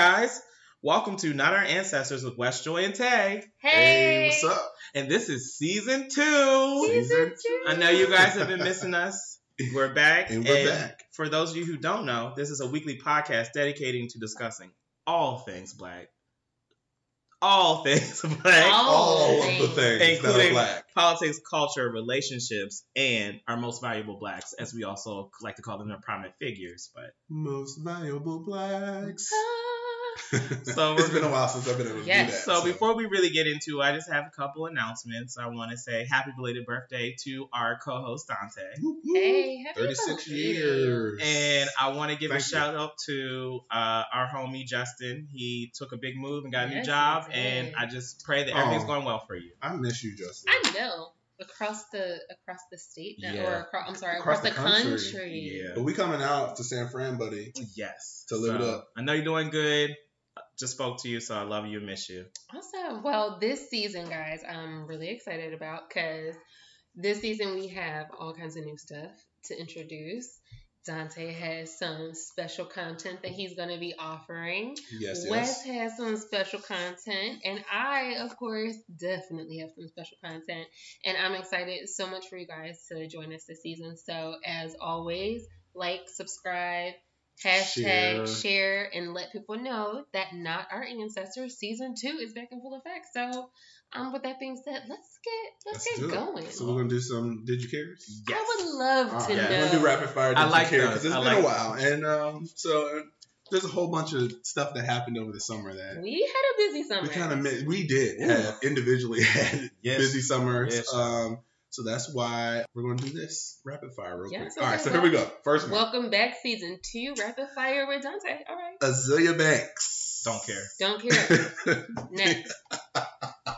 guys, welcome to Not Our Ancestors with Wes Joy and Tay. Hey, what's up? And this is season two. Season two. I know you guys have been missing us. We're back. And we're back. For those of you who don't know, this is a weekly podcast dedicating to discussing all things black. All things black. All All of things. the things that are including black. politics, culture, relationships, and our most valuable blacks, as we also like to call them, their prominent figures. But Most valuable blacks. so it's we're been a while since I've been able to Yes. do that. So before we really get into, it, I just have a couple announcements. I want to say happy belated birthday to our co-host Dante, Whoop, whoop. Hey, happy 36 birthday. years. and I want to give Thank a you. shout out to uh, our homie Justin. He took a big move and got a new Yes, he job, and I just pray that everything's Oh. going well for you. I miss you, Justin. I know across the across the state now, Yeah. or across, I'm sorry, Across across, the the country. country. Yeah. But we coming out to San Fran, buddy. Yes. To live it up. I know you're doing good. Just spoke to you, so I love you and miss you. Awesome. Well, this season, guys, I'm really excited about because this season we have all kinds of new stuff to introduce. Dante has some special content that he's going to be offering. Yes, Wes yes. has some special content, and I, of course, definitely have some special content. And I'm excited so much for you guys to join us this season. So, as always, like, subscribe, hashtag, Share. share, and let people know that Not Our Ancestors season two is back in full effect. So, um, with that being said, let's get let's, Let's get do it. going. So we're gonna do some Did You Cares? Yes. I would love All to right, know. We're gonna do rapid fire. Did I like you care? Because it's I been like a while, and um, so there's a whole bunch of stuff that happened over the summer that we had a busy summer. we kind of we did Ooh. have individually had Yes. busy summers. Yes. Um, so that's why we're going to do this rapid fire real Yes, quick. All right, okay, so here we go. First one, Welcome back, season two, rapid fire with Dante. All right. Azealia Banks. Don't care. Don't care. Next.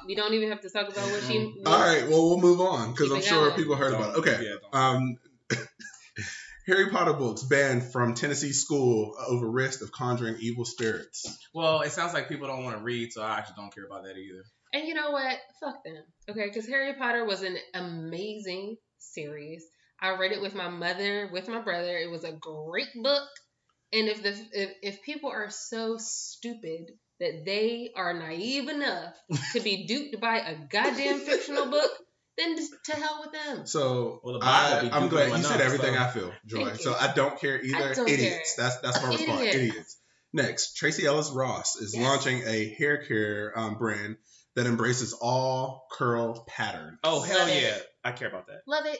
We don't even have to talk about what she. All right, well we'll move on because I'm sure going. people heard about it. Okay, Yeah, um, Harry Potter books banned from Tennessee school over risk of conjuring evil spirits. well, it sounds like people don't want to read, so I actually don't care about that either. And you know what? Fuck them. Okay, because Harry Potter was an amazing series. I read it with my mother, with my brother. It was a great book. And if the if, if people are so stupid that they are naive enough to be duped by a goddamn fictional book, then just to hell with them. So Well, the I, be I'm glad you enough, said everything so- I feel, Joy. So I don't care either. Don't Idiots. care. That's that's my response. Idiots. Idiots. Next, Tracee Ellis Ross is Yes. launching a hair care um, brand that embraces all curl patterns. Oh hell Love it. yeah, I care about that. Love it.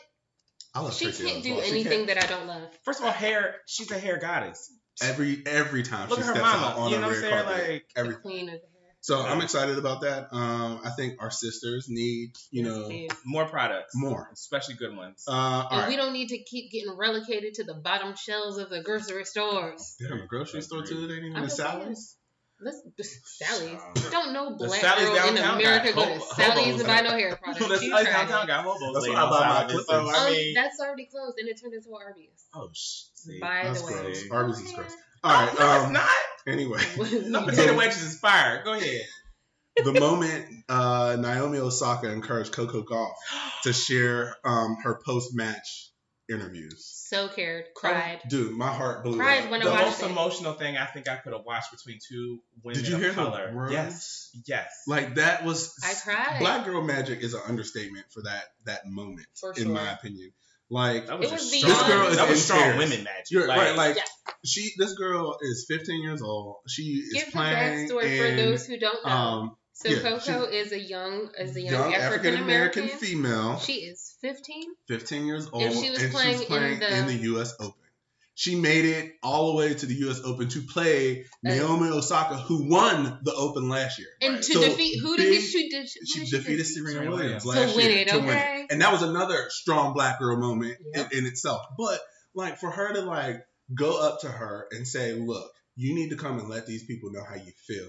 I love She Tracee can't do Ross. She anything can't- that I don't love. First of all, hair. She's a hair goddess. every every time Look she at her steps out on You a know what red saying? carpet. Like, The queen of the hair. So Yeah. I'm excited about that. Um, I think our sisters need you know Please. more products, more. especially good ones. Uh, all And right. we don't need to keep getting relegated to the bottom shelves of the grocery stores. Damn, a grocery store too. They ain't even I'm the just saying. Sally's. Let's Sally's. Don't know black Sally's girl in America got go to hobo- Sally's hobos to buy no hair products. You Sally's tried downtown it. got hobos That's laying where I buy my outside. Clippers. I Um, mean, that's already closed and it turned into Arby's. oh shit. By That's the way, gross. Oh, Arby's is yeah. gross. All right. no, um, it's not. Anyway, No potato wedges is fire. Go ahead. the moment uh, Naomi Osaka encouraged Coco Gauff to share um, her post-match interviews. So cared, cried. Dude, my heart blew Cried up. when I the watched most it. emotional thing I think I could have watched between two women Did you of hear color. the words? Yes, yes. Like that was I cried. Black girl magic is an understatement for that that moment, For in sure. my opinion. Like That was, It was strong. This girl is that was strong tears. women magic. you're like, right, like Yeah. she, this girl is 15 years old. She is Give the playing backstory for those who don't know. um, so yeah, Coco is a young, is a young, young African African American American. female. She is 15. 15 years old, And she was playing in playing the- in the U.S. Open. She made it all the way to the U.S. Open to play Uh, Naomi Osaka, who won the Open last year. And Right. to So, defeat who did big- she did? who She did defeated defeat? Serena Serena Williams Williams. last To win year it, to win it. okay. and that was another strong black girl moment Yep. in, in itself. But like for her to like go up to her and say, "Look, you need to come and let these people know how you feel.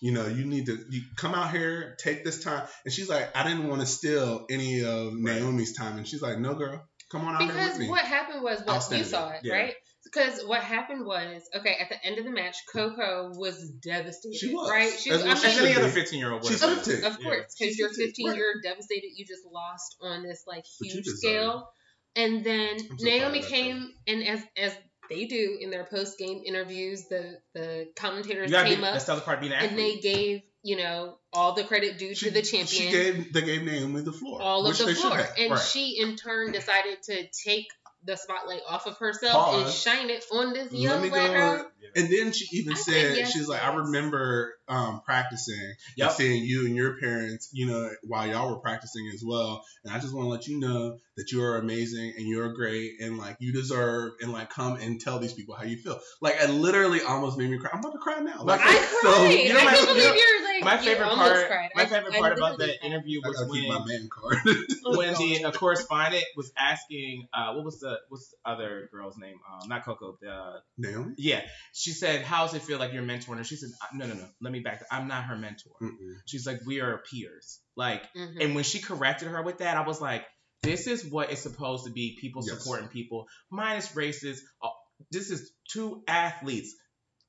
You know, you need to you come out here, take this time." And she's like, "I didn't want to steal any of Naomi's time." And she's like, "No, girl, come on out here Because with me." what happened was what you saw it, Yeah. right? Because what happened was okay at the end of the match, Coco was devastated. She was. right. She was. well I she As mean, any other 15 year old would She's have of, of course, because She's you're 15, 15, right. you're devastated. You just lost on this like But you huge scale. And then so Naomi came and as as they do in their post game interviews. The the commentators You gotta be, came up that's the other part being an and they gave you know all the credit due to the champion. She gave they gave Naomi the floor. all of the floor. And right. she in turn decided to take the spotlight off of herself and shine it on this Let young me black go. girl. And then she even I said, said yes, she's like, I remember um, practicing Yep. and seeing you and your parents, you know, while y'all were practicing as well. And I just want to let you know that you are amazing and you're great and like you deserve and like come and tell these people how you feel. Like, it literally almost made me cry. I'm about to cry now. Like, I cried. so, you know I my- can't believe you know, you're like My favorite part, cried. my favorite I part about literally that interview was gotta my when man card. when the uh, correspondent was asking, uh, what was the what's the other girl's name? Um, not Coco. The Naomi? yeah, she said, "How does it feel like you're mentoring her?" She said, "Uh, "No, no, no. Let me back. I'm not her mentor." Mm-mm. She's like, "We are peers." Like, Mhm. and when she corrected her with that, I was like, "This is what it's supposed to be. People Yes. supporting people, minus races. Uh, This is two athletes,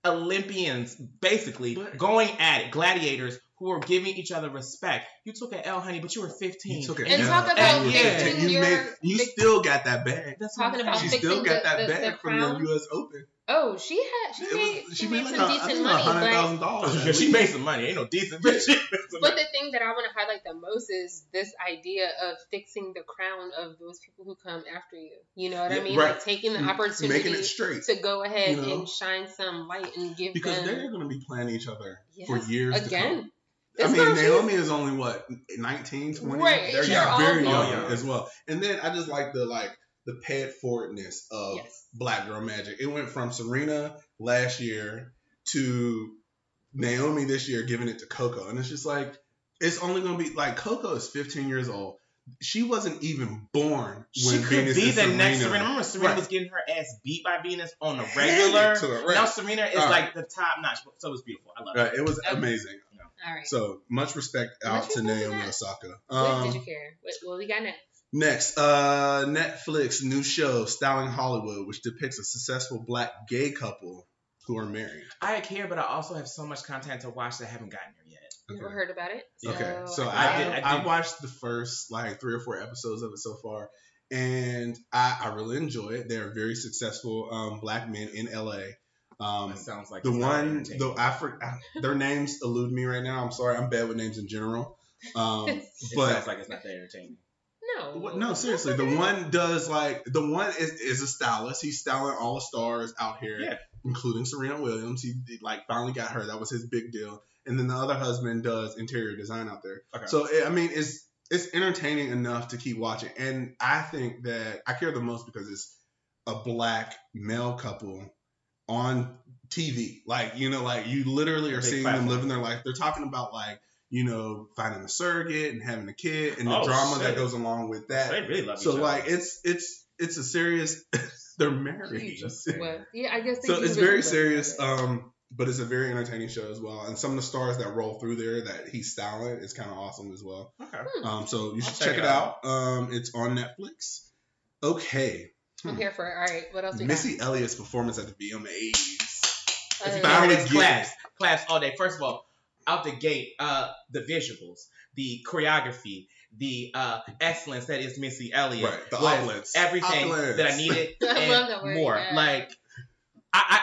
Olympians, basically But- going at it, gladiators." Who are giving each other respect. You took an L, honey, but you were 15. You took it. And down. talk about you, yeah. and you, your- made, you fix- still got that bag. That's Talking about She still got the- that the- bag the from crown. the U.S. Open. Oh, she had she It was- made she, made, like some a- I decent think money, like but dollars. Yeah, she made some money. Ain't no decent, but she made some But the thing that I want to highlight the most is this idea of fixing the crown of those people who come after you. You know what Yeah, I mean? right. Like taking the opportunity making it straight to go ahead You know? and shine some light and give because them they're going to be playing each other for Yes, years to come. again. I mean, Naomi is only what 19, 20? Right, They're they're young, very young. young as well. And then I just like the like the ped forwardness of Yes. Black Girl Magic. It went from Serena last year to Naomi this year, giving it to Coco, and it's just like it's only going to be like Coco is 15 years old. She wasn't even born She could Venus be and the next Serena- Serena. Remember, Serena Right. was getting her ass beat by Venus on a regular. to her, right. Now Serena is All right. like the top notch. So it was beautiful. I love it. Right, it was Okay. amazing. All right. So much respect out Much to Naomi that. Osaka. what Um, did you care? What, what we got next? Next, uh, Netflix new show Styling Hollywood, which depicts a successful black gay couple who are married. I care, but I also have so much content to watch that I haven't gotten here yet. Never Okay. heard about it. So Okay, so I I, did- I, I watched the first like three or four episodes of it so far, and I, I really enjoy it. They're very successful um, black men in LA. Um, That sounds like the one, the I, for, their names elude me right now. I'm sorry, I'm bad with names in general. Um, it but sounds like it's not that entertaining. No. What, no, seriously. The one does like the one is, is a stylist. He's styling all the stars out here, Yeah. including Serena Williams. He, he, like finally got her. That was his big deal. And then the other husband does interior design out there. Okay. So it, I mean, it's it's entertaining enough to keep watching. And I think that I care the most because it's a black male couple on TV. Like you know, like you literally are Big seeing platform. them living their life. They're talking about like you know finding a surrogate and having a kid and the Oh, drama shit. that goes along with that. they really love So each other. like it's it's it's a serious. they're married. Jesus. Well, yeah, I guess. They so it's really very serious. Um, but it's a very entertaining show as well. And some of the stars that roll through there that he's styling is kind of awesome as well. okay. Um, so you I'll should check check, it it out. Um, it's on Netflix. Okay, I'm here for it. All right, what else we Missy Elliott's performance at the VMAs. It's Uh, finally class. get claps, claps all day. First of all, out the gate, uh, the visuals, the choreography, the uh, excellence that is Missy Elliott, Right, the was opulence. everything Opulence. that I needed I and love that word, more. yeah. Like, I,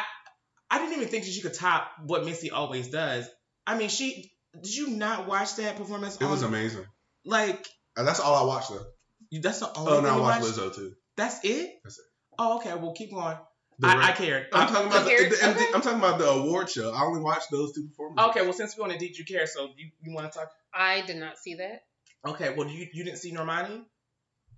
I, I didn't even think that she could top what Missy always does. I mean, she. Did you not watch that performance? It was amazing. like. Uh, that's all I watched though. you- That's the only Oh thing no, I watched watched? Lizzo too. That's it. That's it. Oh, okay. Well, keep going. The I, I rest- cared. I'm talking about the, the, the- okay. I'm talking about the award show. I only watched those two performances. Okay, well, since we're on the Did You Care, so you, you want to talk? I did not see that. Okay, well, you you didn't see Normani?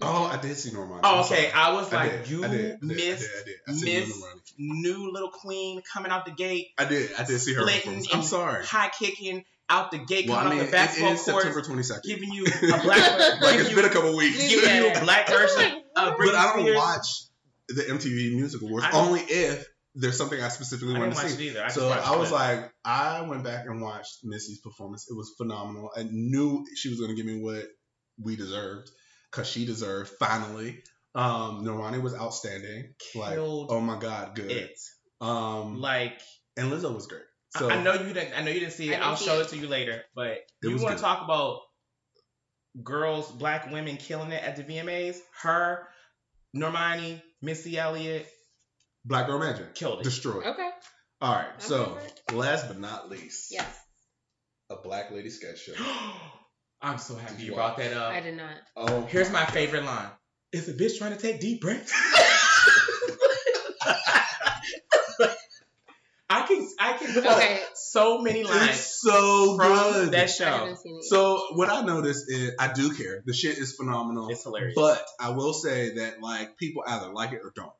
Oh, I did see Normani. Oh, okay. I was I like, did. you I did. I did. missed I did. I did. I seen miss- new little queen coming out the gate, I did. I did see her Splitting performance. I'm sorry. high kicking out the gate, Well, I coming mean, off it the basketball is court, September 22nd. giving you a black, like giving it's you, been a couple weeks. giving you a black version Like, uh, of but I don't Spears. watch the MTV Music Awards only if there's something I specifically I want didn't to watch see. it either. I so I was it. like, I went back and watched Missy's performance. It was phenomenal. I knew she was going to give me what we deserved because she deserved finally. Um, Normani was outstanding. Like, Killed oh my god, good. it. Um, Like, and Lizzo was great. So I know you didn't. I know you didn't see it. I'll show it. it to you later. But It you want to talk about girls, black women killing it at the VMAs? Her, Normani, Missy Elliott. Black Girl Magic. Killed it. Destroyed. Okay. All right. I'm So over last but not least, Yes. a Black Lady sketch show. I'm so happy Did you you brought that up. I did not. Oh, Here's my favorite line. Is a bitch trying to take deep breaths? I can I can quote Okay. so many lines It's so from good. that I show. haven't seen it. So what I noticed is I do care. The shit is phenomenal. It's hilarious. But I will say that like people either like it or don't.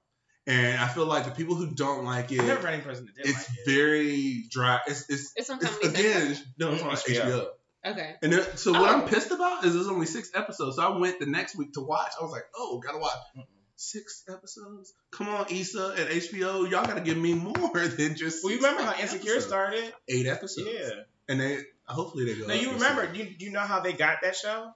And I feel like the people who don't like it, I never read person that didn't it's like it. very dry. It's it's, It's on it's Comedy again no, it's on HBO. HBO. Okay. And then, so what Oh. I'm pissed about is there's only six episodes. So I went the next week to watch. I was like, oh, gotta watch Mm-mm. Six episodes. Come on, Issa and HBO, y'all gotta give me more than just. Well, you remember how Insecure episodes. started? Eight episodes. Yeah. And they hopefully they go. No, up you remember? season. You you know how they got that show?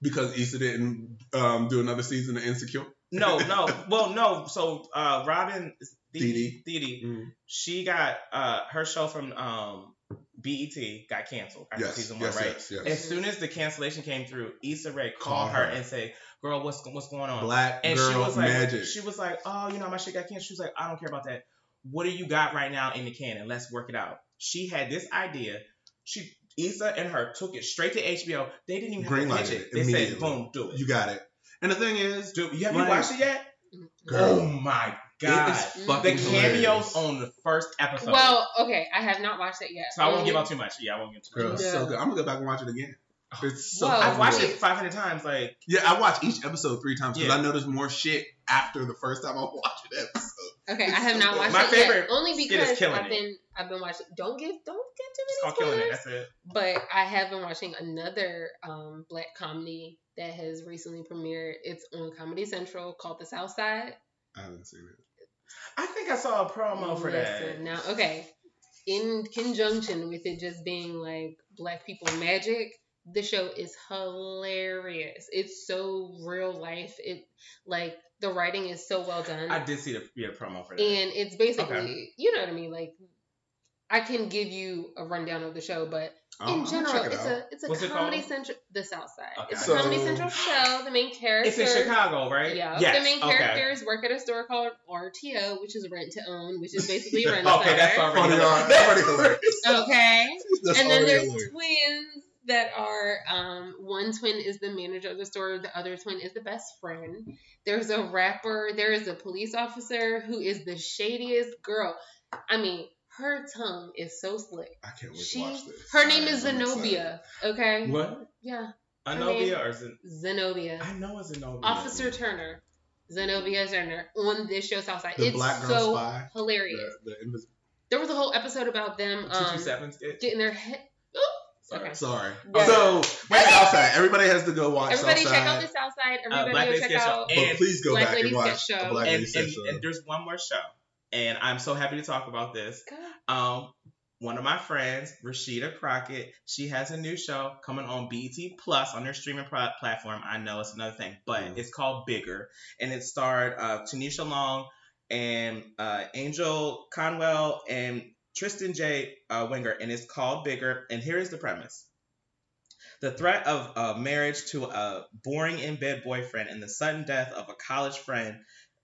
because Issa didn't um, do another season of Insecure. No, no. well, no. So uh, Robin Thede, Mm. she got uh, her show from um, BET got canceled after Yes, season one, yes, right? yes, yes. As soon as the cancellation came through, Issa Rae Call called her her. and say, "Girl, what's what's going on?" Black and girl she was like, magic. she was like, "Oh, you know, my shit got canceled." She was like, "I don't care about that. What do you got right now in the can? And Let's work it out." She had this idea. She Issa and her took it straight to HBO. They didn't even have to pitch it it. They said, "Boom, do it." you got it. And the thing is, do you have Right. you watched it yet? Girl. Oh my it god! is The the cameos hilarious. on the first episode. Well, okay. I have not watched it yet. so I won't give out too much. Yeah, I won't give too Girl, much. it's so good. I'm gonna go back and watch it again. It's so. Whoa. I've watched it 500 times. Like, Yeah, I watch each episode three times because Yeah. I noticed more shit after the first time I watch an episode. Okay, I have so not good. watched My it favorite yet. Only skit is because Killing I've It. been I've been watching. Don't give don't get it's too called many killing it. spoilers. That's it. But I have been watching another um, black comedy that has recently premiered. It's on Comedy Central called The South Side. I haven't seen it. I think I saw a promo for that. Now, okay, in conjunction with it just being like black people magic, the show is hilarious. It's so real life. It like the writing is so well done. I did see the yeah, promo for that. and it's basically Okay. you know what I mean. Like I can give you a rundown of the show, but I'll- in general, it it's out. a it's a What's comedy called? central. The South Side. Okay. It's So- a comedy central show. The main character. it's in Chicago, right? Yeah, Yes. the main okay. characters work at a store called RTO, which is rent to own, which is basically rent Okay, that's already that's already hilarious. Okay. That's and then there's hilarious. twins that are um one twin is the manager of the store the other twin is the best friend there's a rapper there is a police officer who is the shadiest girl i mean her tongue is so slick I can't wait she to watch this. her name I is zenobia okay What? yeah Anovia or Zen- zenobia I know it's Anovia. officer turner zenobia turner on this show southside The it's Black Girl so Spy. hilarious The, the there was a whole episode about them um two seven skit. getting their head Sorry. okay. Sorry. Yeah. So, Southside. Everybody has to go watch Everybody Southside. check out the South Side. Everybody Black go Lady check Sketch Show. out. but please go Black back Lady and watch Sketch Show. a Black and, Lady and, Sketch Show. and there's one more show, and I'm so happy to talk about this. Um, one of my friends, Rashida Crockett, she has a new show coming on BET Plus on their streaming pro- platform. I know it's another thing, but Mm. it's called Bigger, and it starred uh, Tanisha Long and uh, Angell Conwell and Tristan J. Uh, Winger, and it's called Bigger. And here is the premise. The threat of uh, marriage to a boring in bed boyfriend and the sudden death of a college friend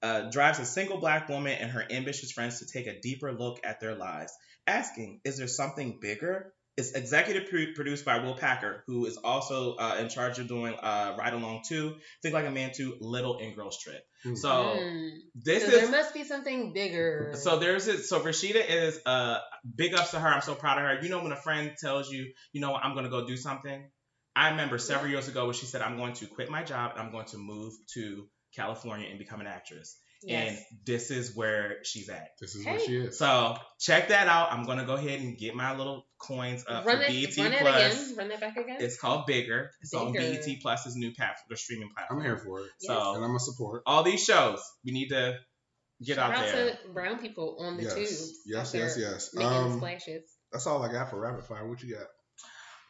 uh, drives a single black woman and her ambitious friends to take a deeper look at their lives, asking, Is there something bigger? It's executive produced by Will Packer, who is also uh, in charge of doing uh, Ride Along 2, Think Like a Man 2, Little and Girls Trip. Hmm. So Mm. this So is there must be something bigger. so there's it. So Rashida is uh big ups to her. I'm so proud of her. You know when a friend tells you, you know, I'm gonna go do something. I remember several years ago when she said, I'm going to quit my job and I'm going to move to California and become an actress. Yes. And this is where she's at. This is Hey. what she is. So check that out. I'm gonna go ahead and get my little coins up run for it, BET run it Plus. again. Run it back again. It's called Bigger. It's on Bigger. BET Plus's new platform, the streaming platform. I'm here for it. Yes. So And I'm going to support. all these shows, we need to get Shout out there. to brown people on the Yes. tubes. Yes, yes, yes. Making Um, splashes. That's all I got for rapid fire. What you got?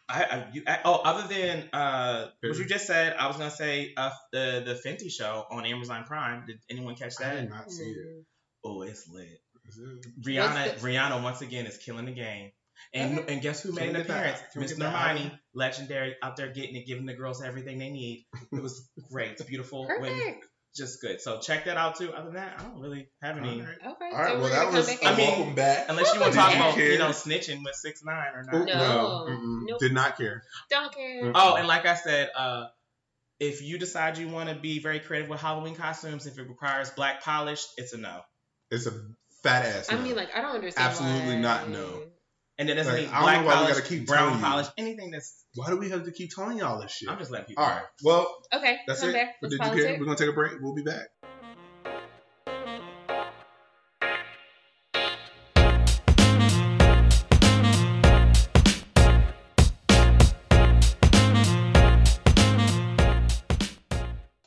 I, I, you, I oh other than uh what you just said, I was gonna say uh the the Fenty show on Amazon Prime. Did anyone catch I that? did not see it. Oh, it's lit. It? Rihanna the- Rihanna once again is killing the game. And Okay. and guess who Can made an appearance? can we Miss Normani, legendary, out there getting it, giving the girls everything they need. It was great. It's beautiful. When Perfect. Just good. So check that out too. Other than that, I don't really have any. All right. Okay. All so Well, that was back a I mean- welcome back. Unless you want to talk about care? you know snitching with six nine or not. No. mm-mm. Nope. Did not care. Don't care. Oh, and like I said, uh, if you decide you want to be very creative with Halloween costumes, if it requires black polish, it's a no. It's a fat ass. I mean, like, I don't understand. Absolutely why- not, no. And then doesn't Like, mean black know polish, gotta keep brown telling polish, anything that's. why do we have to keep telling y'all this shit? I'm just letting people. All know. right. Well, Okay, that's come it. back. But did you care? We're gonna take a break. We'll be back.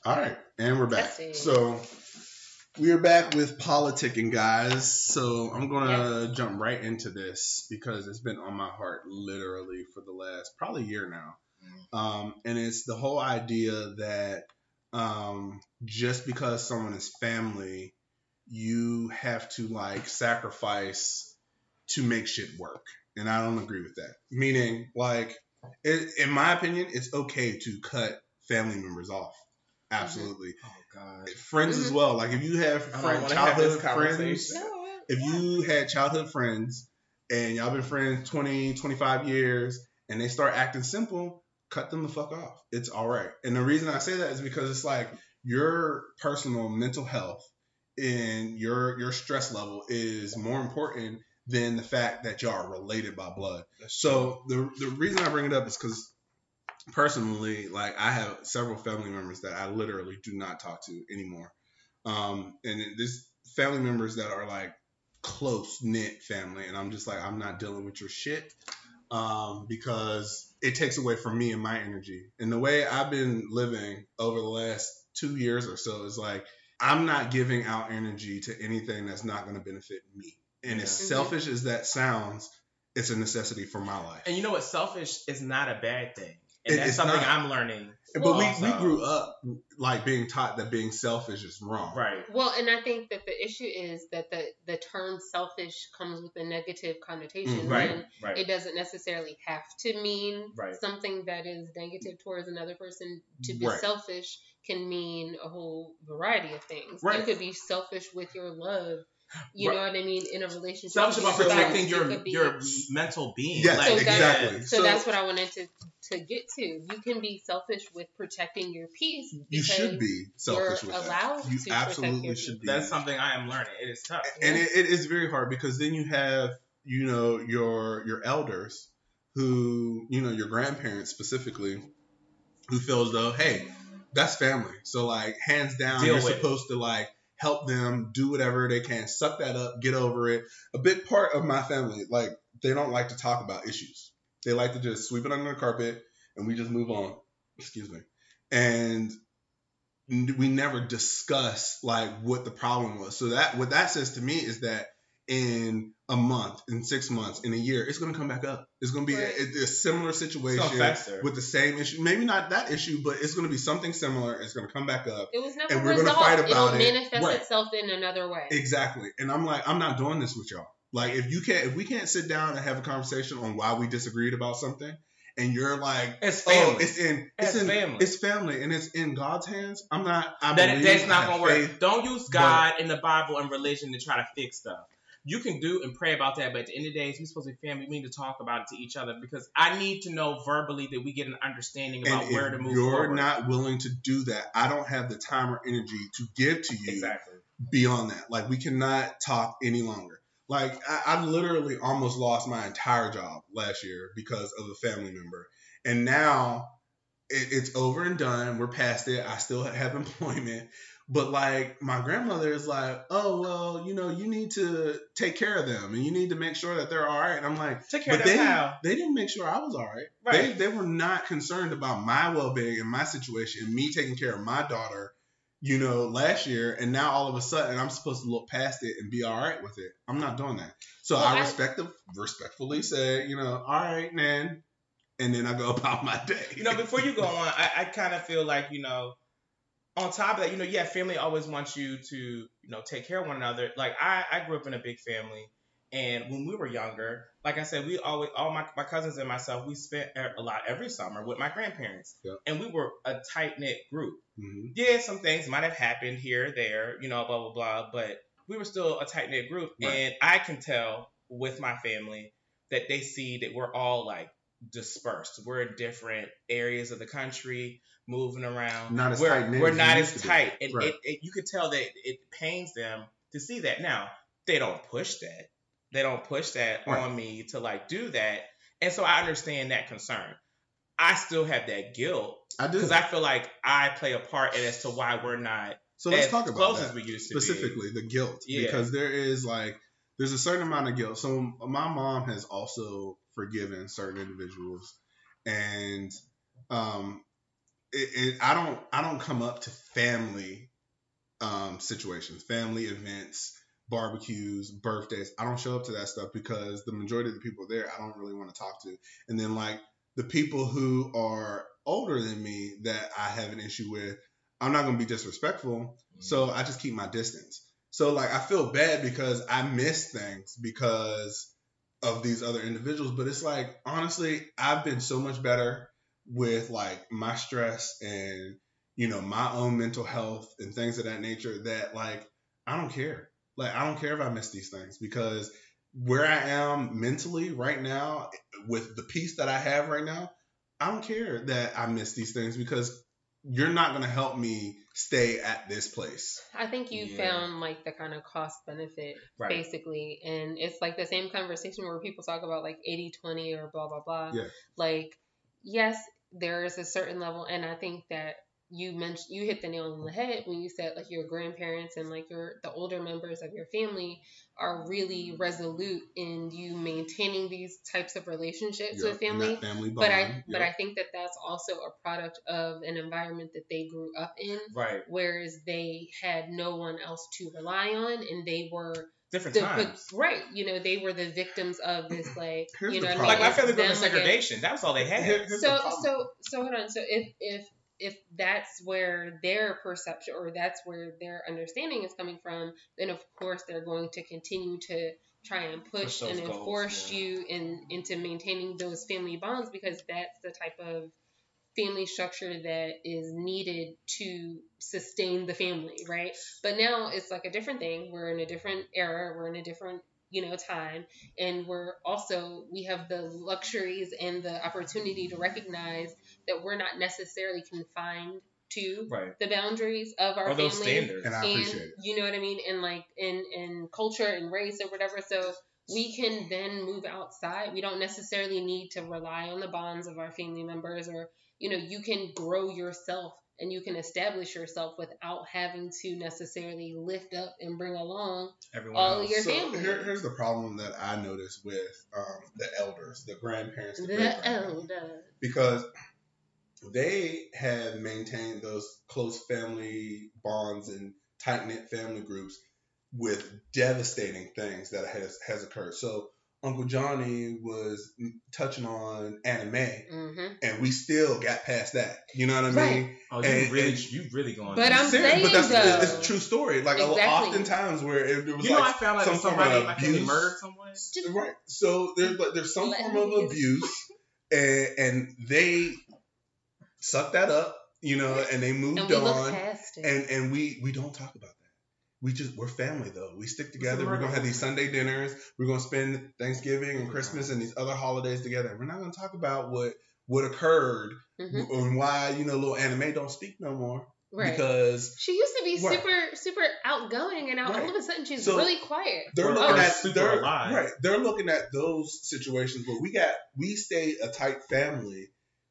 All right, and we're back. So we are back with politicking, guys. So I'm gonna jump right into this because it's been on my heart literally for the last probably year now. Um, and it's the whole idea that um, just because someone is family, you have to like sacrifice to make shit work. And I don't agree with that. Meaning, like, it, in my opinion, it's okay to cut family members off. Absolutely. Oh God. Friends as well. Like, if you have friend, wanna have childhood friends, conversation. No, if yeah. you had childhood friends and y'all been friends 20, 25 years and they start acting simple, cut them the fuck off. It's all right. And the reason I say that is because it's like your personal mental health and your your stress level is more important than the fact that y'all are related by blood. So the the reason I bring it up is because personally, like I have several family members that I literally do not talk to anymore. Um, and this family members that are like close knit family, and I'm just like I'm not dealing with your shit um, because it takes away from me and my energy. And the way I've been living over the last two years or so is like I'm not giving out energy to anything that's not going to benefit me. And as Yeah. Mhm. selfish as that sounds, it's a necessity for my life. And you know what? Selfish is not a bad thing, and It- that's it's something not. I'm learning. but Well- we, Also- we grew up like being taught that being selfish is wrong. Right. Well, and I think that the issue is that the the term selfish comes with a negative connotation. Mm, Right. Right. It doesn't necessarily have to mean Right. something that is negative towards another person. To be Right. selfish can mean a whole variety of things. Right. You could be selfish with your love. You Right. know what I mean? In a relationship. Selfish about protecting your be- your mental being. Yes, So like, that's- exactly. So, So- that's what I wanted to to get to. You can be selfish with protecting your peace. You should be selfish you're with allowed that. You to absolutely your should be. That's something I am learning. It is tough. and it, it is very hard because then you have you know your your elders who you know your grandparents specifically who feel as though hey that's family so like hands down Deal you're with it. supposed to like help them do whatever they can suck that up get over it. A big part of my family like they don't like to talk about issues. They like to just sweep it under the carpet and we just move on. Excuse me. And we never discuss like what the problem was. So that what that says to me is that in a month, in six months, in a year, it's going to come back up. It's going to be Right. a, a similar situation with the same issue. Maybe not that issue, but it's going to be something similar. It's going to come back up. It was never And we're gonna fight about It'll it. manifest Right. itself in another way. Exactly. And I'm like, I'm not doing this with y'all. Like, if you can't, if we can't sit down and have a conversation on why we disagreed about something, and you're like, It's oh, family. it's in, it's It's in, family. it's family, and it's in God's hands. I'm not. I that, believe, that's not have gonna work. Don't use God and the Bible and religion to try to fix stuff. You can do and pray about that, but at the end of the day, we're supposed to be family. We need to talk about it to each other because I need to know verbally that we get an understanding about and where to move you're forward. not willing to do that, I don't have the time or energy to give to you exactly. beyond that. Like we cannot talk any longer. Like I, I literally almost lost my entire job last year because of a family member, and now it, it's over and done. We're past it. I still have employment, but like my grandmother is like, oh well, you know, you need to take care of them and you need to make sure that they're all right. And I'm like, Take care but of them they how? they didn't make sure I was all right. They Right. they they were not concerned about my well being and my situation and me taking care of my daughter, you know, last year. And now all of a sudden I'm supposed to look past it and be all right with it. I'm not doing that. So Well, I I- respect respectfully say, you know, all right, man. And then I go about my day. You know, before you go on, I, I kind of feel like, you know, on top of that, you know, yeah, family always wants you to, you know, take care of one another. Like I, I grew up in a big family And when we were younger, like I said, we always, all my, my cousins and myself, we spent a lot every summer with my grandparents. Yep. And we were a tight knit group. Mhm. Yeah, some things might have happened here, there, you know, blah, blah, blah. But we were still a tight knit group. Right. And I can tell with my family that they see that we're all like dispersed. We're in different areas of the country, moving around. Not as we're, tight-knit We're not as tight. And Right. it, it, you could tell that it pains them to see that. Now, they don't push that. They don't push that Right. on me to like do that. And so I understand that concern. I still have that guilt I do. because I feel like I play a part in as to why we're not so let's as talk about close that. as we used to be. specifically the guilt Yeah. because there is like there's a certain amount of guilt so my mom has also forgiven certain individuals and um it, it i don't i don't come up to family um situations family events barbecues birthdays. I don't show up to that stuff because the majority of the people there i don't really want to talk to. And then like the people who are older than me that i have an issue with i'm not going to be disrespectful. So I just keep my distance. So like I feel bad because I miss things because of these other individuals, but it's like honestly, I've been so much better with like my stress and you know my own mental health and things of that nature that like I don't care. Like I don't care if I miss these things because where I am mentally right now with the peace that I have right now, I don't care that I miss these things because you're not going to help me stay at this place. I think you Yeah. found like the kind of cost benefit Right. basically. And it's like the same conversation where people talk about like 80 20 or blah, blah, blah. Yeah. Like, yes, there is a certain level. And I think that you mentioned, you hit the nail on the head when you said like your grandparents and like your, the older members of your family are really mm-hmm. resolute in you maintaining these types of relationships Yep, with family. family bond. But I, but. I think that that's also a product of an environment that they grew up in Right. whereas they had no one else to rely on and they were Different the times. right you know they were the victims of this mm-hmm. like Here's you know what I problem. Like my family grew up in Them against- segregation. That was all they had. here's so the so so hold on so if if if that's where their perception or that's where their understanding is coming from then of course they're going to continue to try and push, Push those and goals, enforce yeah. you in into maintaining those family bonds because that's the type of family structure that is needed to sustain the family right but now it's like a different thing we're in a different era we're in a different you know time and we're also we have the luxuries and the opportunity to recognize that we're not necessarily confined to Right. the boundaries of our Or those family standards. and I and appreciate it. you know what I mean, and like in in culture and race or whatever. So we can then move outside. We don't necessarily need to rely on the bonds of our family members, or you know, you can grow yourself and you can establish yourself without having to necessarily lift up and bring along Everyone all of your so family. here, here's the problem that I noticed with um, the elders, the grandparents, the, the great-grandparents. elder. because they have maintained those close family bonds and tight knit family groups with devastating things that has has occurred. So Uncle Johnny was touching on anime, hmm and we still got past that. You know what I mean? Right. Oh, you And- really, and- you really going. But I'm Serious, saying, but that's though- it's, it's a true story. Like a- Exactly. oftentimes where it, it was you know, like I found out some form somebody of in my family abuse. murdered someone. Right. So there's like there's some Let form of abuse, and and they sucked that up, you know, and they moved And on, past it. and and we we don't talk about that. We just we're family though. We stick together. We're gonna have these Sunday dinners. We're gonna spend Thanksgiving and Christmas and these other holidays together. We're not gonna talk about what what occurred Mhm. and why you know little anime don't speak no more Right. because she used to be Right. super, super outgoing, and now Right. all of a sudden she's So- really quiet. they're Or- looking or at super they're, alive. right. They're looking at those situations where we got we stay a tight family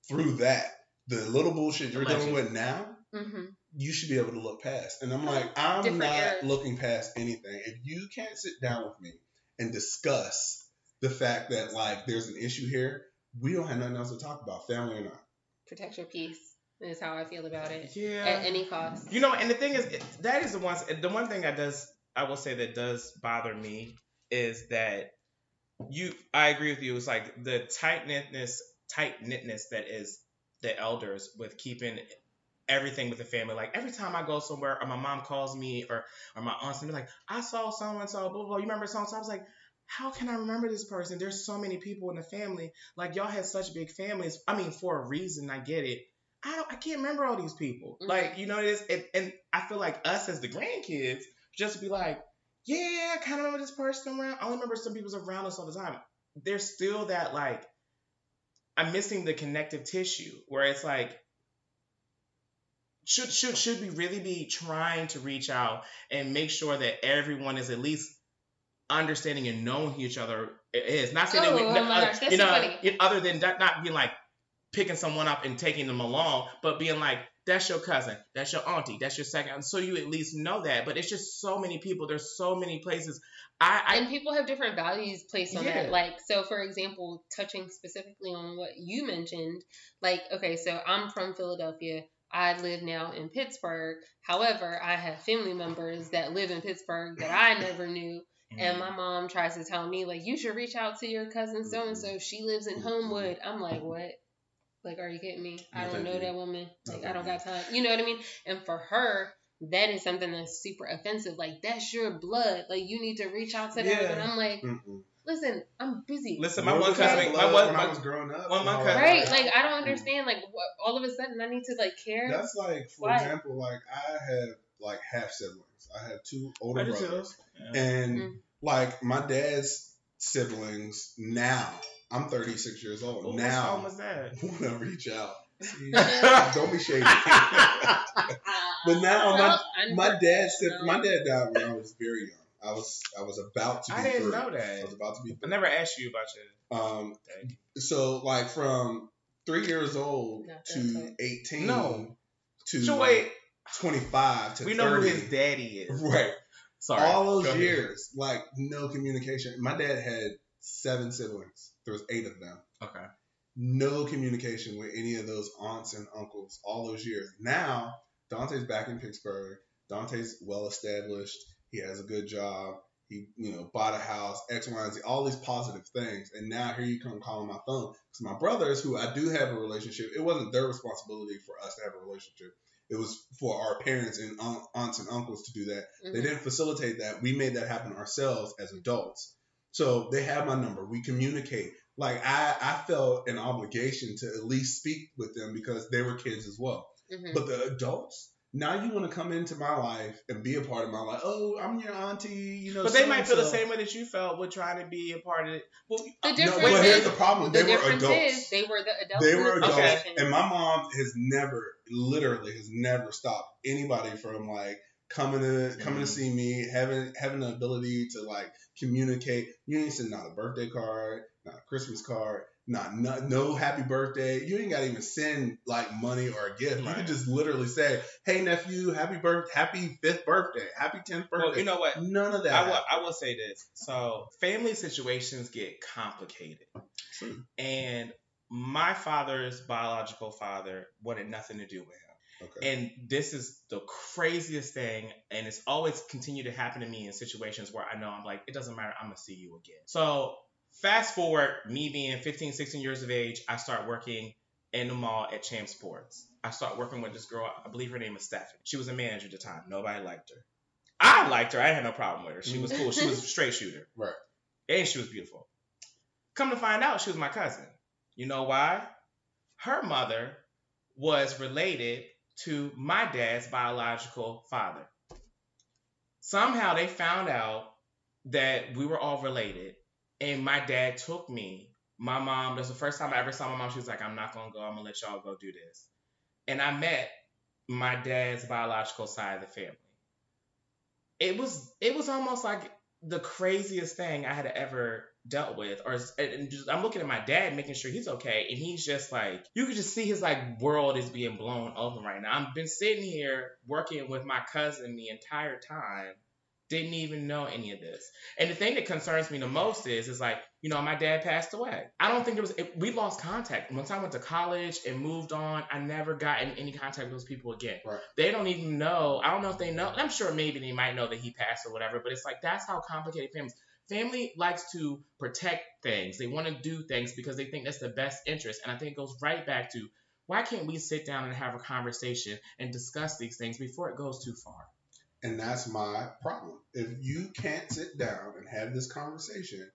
through that. The little bullshit you're dealing with now, hmm you should be able to look past. And I'm like, I'm Different not eras. looking past anything. If you can't sit down with me and discuss the fact that like there's an issue here, we don't have nothing else to talk about, family or not. Protect your peace is how I feel about it Yeah. at any cost. You know, and the thing is, it, that is the one. The one thing that does, I will say, that does bother me is that you. I agree with you. It's like the tight knitness, tight knitness that is the elders with keeping everything with the family. Like every time I go somewhere, or my mom calls me, or or my aunts and be like, "I saw so and so, blah blah." blah. You remember so and so? I was like. how can I remember this person? There's so many people in the family. Like y'all had such big families. I mean, for a reason, I get it. I don't, I can't remember all these people. Mhm. Like you know it is, and, and I feel like us as the grandkids just be like, yeah, I kind of remember this person around. I only remember some people's around us all the time. There's still that like, I'm missing the connective tissue where it's like, should should should we really be trying to reach out and make sure that everyone is at least understanding and knowing who each other is? Not saying that we, Oh, no, my uh, you know, it- other than that, not being like picking someone up and taking them along, but being like, that's your cousin, that's your auntie, that's your second, so you at least know that. But it's just so many people. There's so many places. I, I and people have different values placed on Yeah. that. Like, so for example, touching specifically on what you mentioned, like, okay, so I'm from Philadelphia. I live now in Pittsburgh. However, I have family members that live in Pittsburgh that I never knew. Mm. And my mom tries to tell me, like, you should reach out to your cousin so and so. She lives in Homewood. I'm like, what? Like, are you kidding me? I don't know that woman. Like, I don't got time. You know what I mean? And for her, that is something that's super offensive. Like, that's your blood. Like, you need to reach out to them. Yeah. And I'm like, Mm-mm. Listen, I'm busy. listen, my one cousin, my one, when I was growing up. one my and all cousins- that. Right? Like, I don't understand. Like, what, all of a sudden, I need to like care. That's like, for Why? example, like I have like half siblings. I have two older I brothers, Yeah. and Mm. like my dad's siblings now. I'm 36 years old Ooh, now. What song was that? Want to reach out? See, don't be shady. But now my- well, I my know. dad said my dad died when I was very young. I was I was about to be I didn't three. know I that. was about to be I never asked you about your Um, dad. so like from three years old Not to 18 No. to So wait, 25 to we 30. know who his daddy is. Right. Sorry. All Go those ahead. years, like no communication. My dad had seven siblings. There was eight of them. Okay. No communication with any of those aunts and uncles all those years. Now Dante's back in Pittsburgh. Dante's well established. He has a good job. He, you know, bought a house, X, Y, and Z, all these positive things. And now here you come calling my phone. Because my brothers, who I do have a relationship, it wasn't their responsibility for us to have a relationship. It was for our parents and aunts and uncles to do that. They Mhm. didn't facilitate that. We made that happen ourselves as adults. So they have my number. We communicate. Like I, I felt an obligation to at least speak with them because they were kids as well. Mhm. But the adults, now you want to come into my life and be a part of my life. Oh, I'm your auntie. You know, But they might feel the same way that you felt with trying to be a part of it. Well, The uh, No, difference but here's is the problem. the They were difference adults. is they were the adults. They were adults, Okay. and my mom has never, literally, has never stopped anybody from like coming to coming to see me, having having the ability to like communicate. You ain't send not a birthday card, not a Christmas card, not no, no happy birthday. You ain't got to even send like money or a gift. You Right. can just literally say, "Hey nephew, happy birth, happy fifth birthday, happy tenth birthday." well, you know what? None of that. I will. I will say this. So, family situations get complicated. True. And my father's biological father wanted nothing to do with him. Okay. And this is the craziest thing. And it's always continued to happen to me in situations where I know I'm like, it doesn't matter. I'm to see you again. So, fast forward, me being 15, 16 years of age, I start working in the mall at Champ Sports. I start working with this girl. I believe her name is Stephanie. She was a manager at the time. Nobody liked her. I liked her. I had no problem with her. She was cool. She was a straight shooter. Right. And she was beautiful. Come to find out, she was my cousin. You know why? Her mother was related to my dad's biological father. Somehow they found out that we were all related, and my dad took me. My mom, that's the first time I ever saw my mom. She was like, I'm not to go. I'm to let y'all go do this. And I met my dad's biological side of the family. It was it was almost like the craziest thing I had ever dealt with, or just, I'm looking at my dad, making sure he's okay, and he's just like, you could just see his like world is being blown open right now. I've been sitting here working with my cousin the entire time, didn't even know any of this. And the thing that concerns me the most is, is like, you know, my dad passed away. I don't think there was, it, we lost contact. Once I went to college and moved on, I never got in any contact with those people again. Right. They don't even know. I don't know if they know. I'm sure maybe they might know that he passed or whatever, but it's like, that's how complicated families. Family likes to protect things. They want to do things because they think that's the best interest. And I think it goes right back to why can't we sit down and have a conversation and discuss these things before it goes too far? And that's my problem. If you can't sit down and have this conversation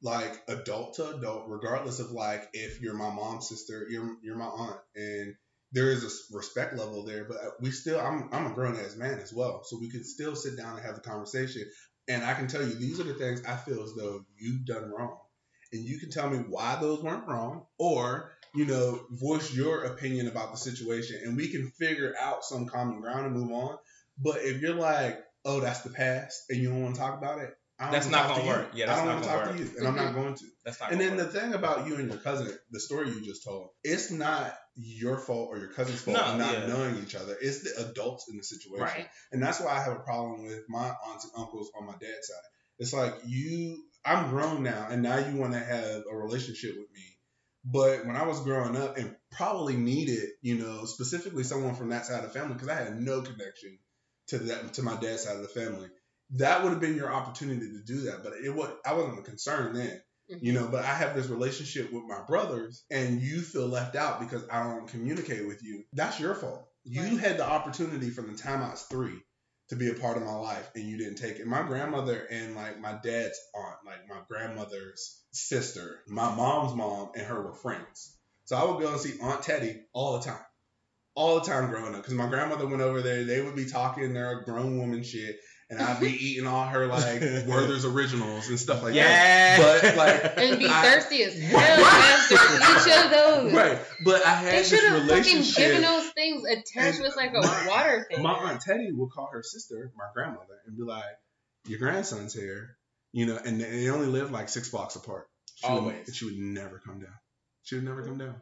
like adult to adult, regardless of like if you're my mom's sister, you're you're my aunt, and there is a respect level there. But we still, I'm I'm a grown ass man as well, so we can still sit down and have a conversation. And I can tell you, these are the things I feel as though you've done wrong, and you can tell me why those weren't wrong, or you know, voice your opinion about the situation, and we can figure out some common ground and move on. But if you're like, oh, that's the past, and you don't want to talk about it, I don't That's wanna not talk gonna to you. work. Yeah, I don't not want to talk work. to you, and I'm not going to. That's not. And gonna then the thing about you and your cousin, the story you just told, it's not your fault or your cousin's fault No, not yeah. knowing each other. It's the adults in the situation. Right. And that's why I have a problem with my aunts and uncles on my dad's side. It's like you, I'm grown now, and now you want to have a relationship with me. But when I was growing up and probably needed, you know, specifically someone from that side of the family, because I had no connection to that to my dad's side of the family, that would have been your opportunity to do that. But it was I wasn't concerned then mm-hmm. you know but i have this relationship with my brothers and you feel left out because i don't communicate with you. That's your fault. You Right. had the opportunity from the time i was three to be a part of my life and you didn't take it. My grandmother and like my dad's aunt like my grandmother's sister my mom's mom and her were friends. So i would go and see aunt teddy all the time all the time growing up because my grandmother went over there they would be talking their grown woman shit and i'd be eating all her like werther's originals and stuff like that yeah, But, like, and be I- thirsty as hell Right. after each of those. Right, but I They had should this have fucking given those things attached with like a my- water thing. My aunt Teddy would call her sister, my grandmother, and be like, "Your grandson's here," you know, and they only lived like six blocks apart. She would- Always. she would never come down. She would never come down.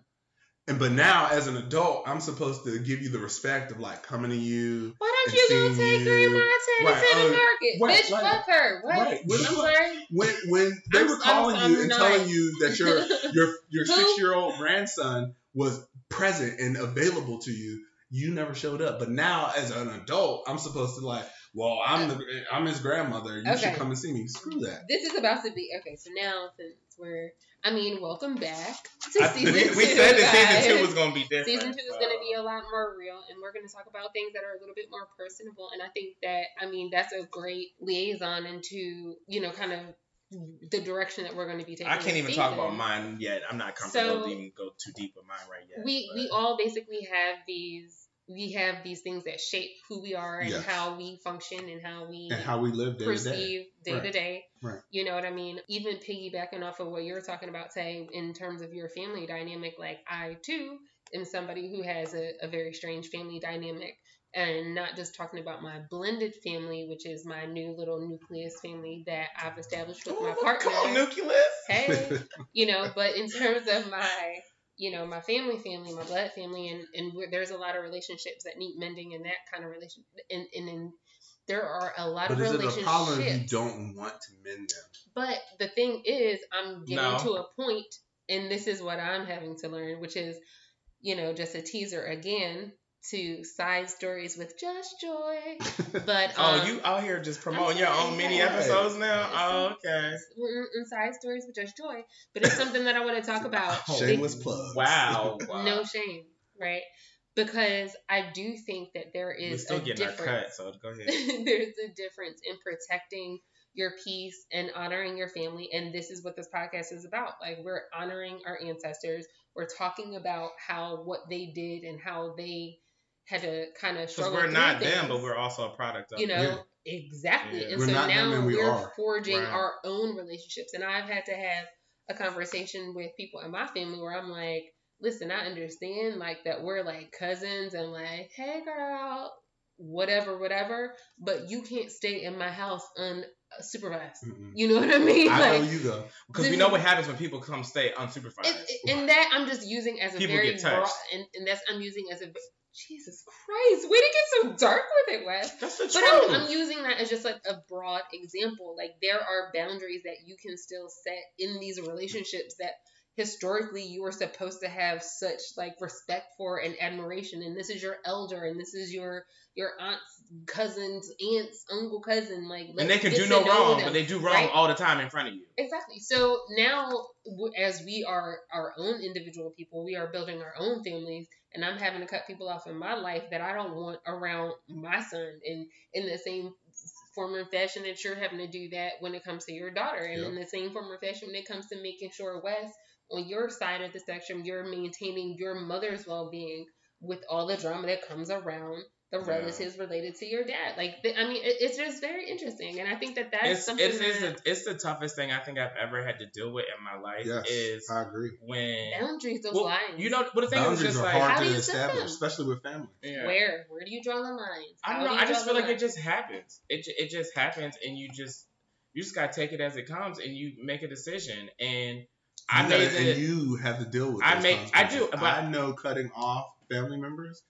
And but now, as an adult, I'm supposed to give you the respect of like coming to you. Why don't you go take you. Grandma Teddy Right, the oh, uh, market? right, Bitch, fuck her. What? Right, what I'm sorry. When when they I'm- were I'm- calling I'm you and not. telling you that your your your six year old grandson was present and available to you, you never showed up. But now, as an adult, I'm supposed to like, well, I'm uh, the I'm his grandmother. You should come and see me. Screw that. This is about to be okay. So now, since we're, I mean, welcome back to I- season we, two. we said that guys. season two was gonna be different. Season two is going to be a lot more real, and we're going to talk about things that are a little bit more personable. And I think that, I mean, that's a great liaison into, you know, kind of the direction that we're going to be taking. I can't even talk about mine yet. I'm not comfortable So- to even go too deep with mine right yet. we but- we all basically have these we have these things that shape who we are and Yes. how we function and how we And how we live day to day. perceive day to day. Right. You know what I mean? Even piggybacking off of what you're talking about, say, in terms of your family dynamic, like I too am somebody who has a, a very strange family dynamic. And not just talking about my blended family, which is my new little nucleus family that I've established with my Oh, partner Come on, nucleus. hey, you know, but in terms of my, you know, my family, family, my blood family, and and we're, there's a lot of relationships that need mending and that kind of relation, and and then there are a lot But of is it relationships. a problem if you don't want to mend them? But the thing is, I'm getting No. to a point, and this is what I'm having to learn, which is, you know, just a teaser again to side stories with Just Joy. But Oh, um, you out here just promoting your own mini yeah. episodes now? Oh, okay. we're in side stories with Just Joy, but it's something that I want to talk about. Oh, Shameless plugs. Wow. wow. no shame, right? Because I do think that there We're still a getting our difference. cut, so go ahead. There's a difference in protecting your peace and honoring your family, and this is what this podcast is about. Like we're honoring our ancestors. We're talking about how what they did and how they had to kind of struggle. Because we're through not them, but we're also a product of you know them. exactly Yeah. and We're so not them now and we we're are. forging Right. our own relationships and i've had to have a conversation with people in my family where i'm like listen i understand like that we're like cousins and like hey girl whatever whatever but you can't stay in my house unsupervised Mm-mm. you know what i mean I like know you though. Because we know what happens when people come stay unsupervised. it, it- and that I'm just using as a People very get broad, and, and that's I'm using as a Jesus Christ, way to get so dark with it, Wes. That's the But truth. I'm, I'm using that as just like a broad example. Like there are boundaries that you can still set in these relationships that historically you were supposed to have such like respect for and admiration. And this is your elder, and this is your your aunt's cousin's aunt's uncle cousin. Like and they can do no wrong, them, but they do wrong right? all the time in front of you. Exactly. So now, as we are our own individual people, we are building our own families, and I'm having to cut people off in my life that I don't want around my son, and in the same form or fashion that you're having to do that when it comes to your daughter, and Yep. in the same form or fashion when it comes to making sure Wes on your side of the spectrum, you're maintaining your mother's well being with all the drama that comes around the Yeah. relatives related to your dad. Like, th- I mean, it, it's just very interesting, and I think that that's It's something it's, it's, that the, it's the toughest thing I think I've ever had to deal with in my life. Yes, Is I agree. when boundaries, those well, lines. you know, but the thing is just are like How hard do to you establish, them? especially with family. yeah. where where do you draw the lines? I don't know. do I just feel the like it just happens. It it just happens, and you just you just gotta take it as it comes, and you make a decision. And I You made gotta- and you have to deal with. I make- I do, but- I know cutting off family members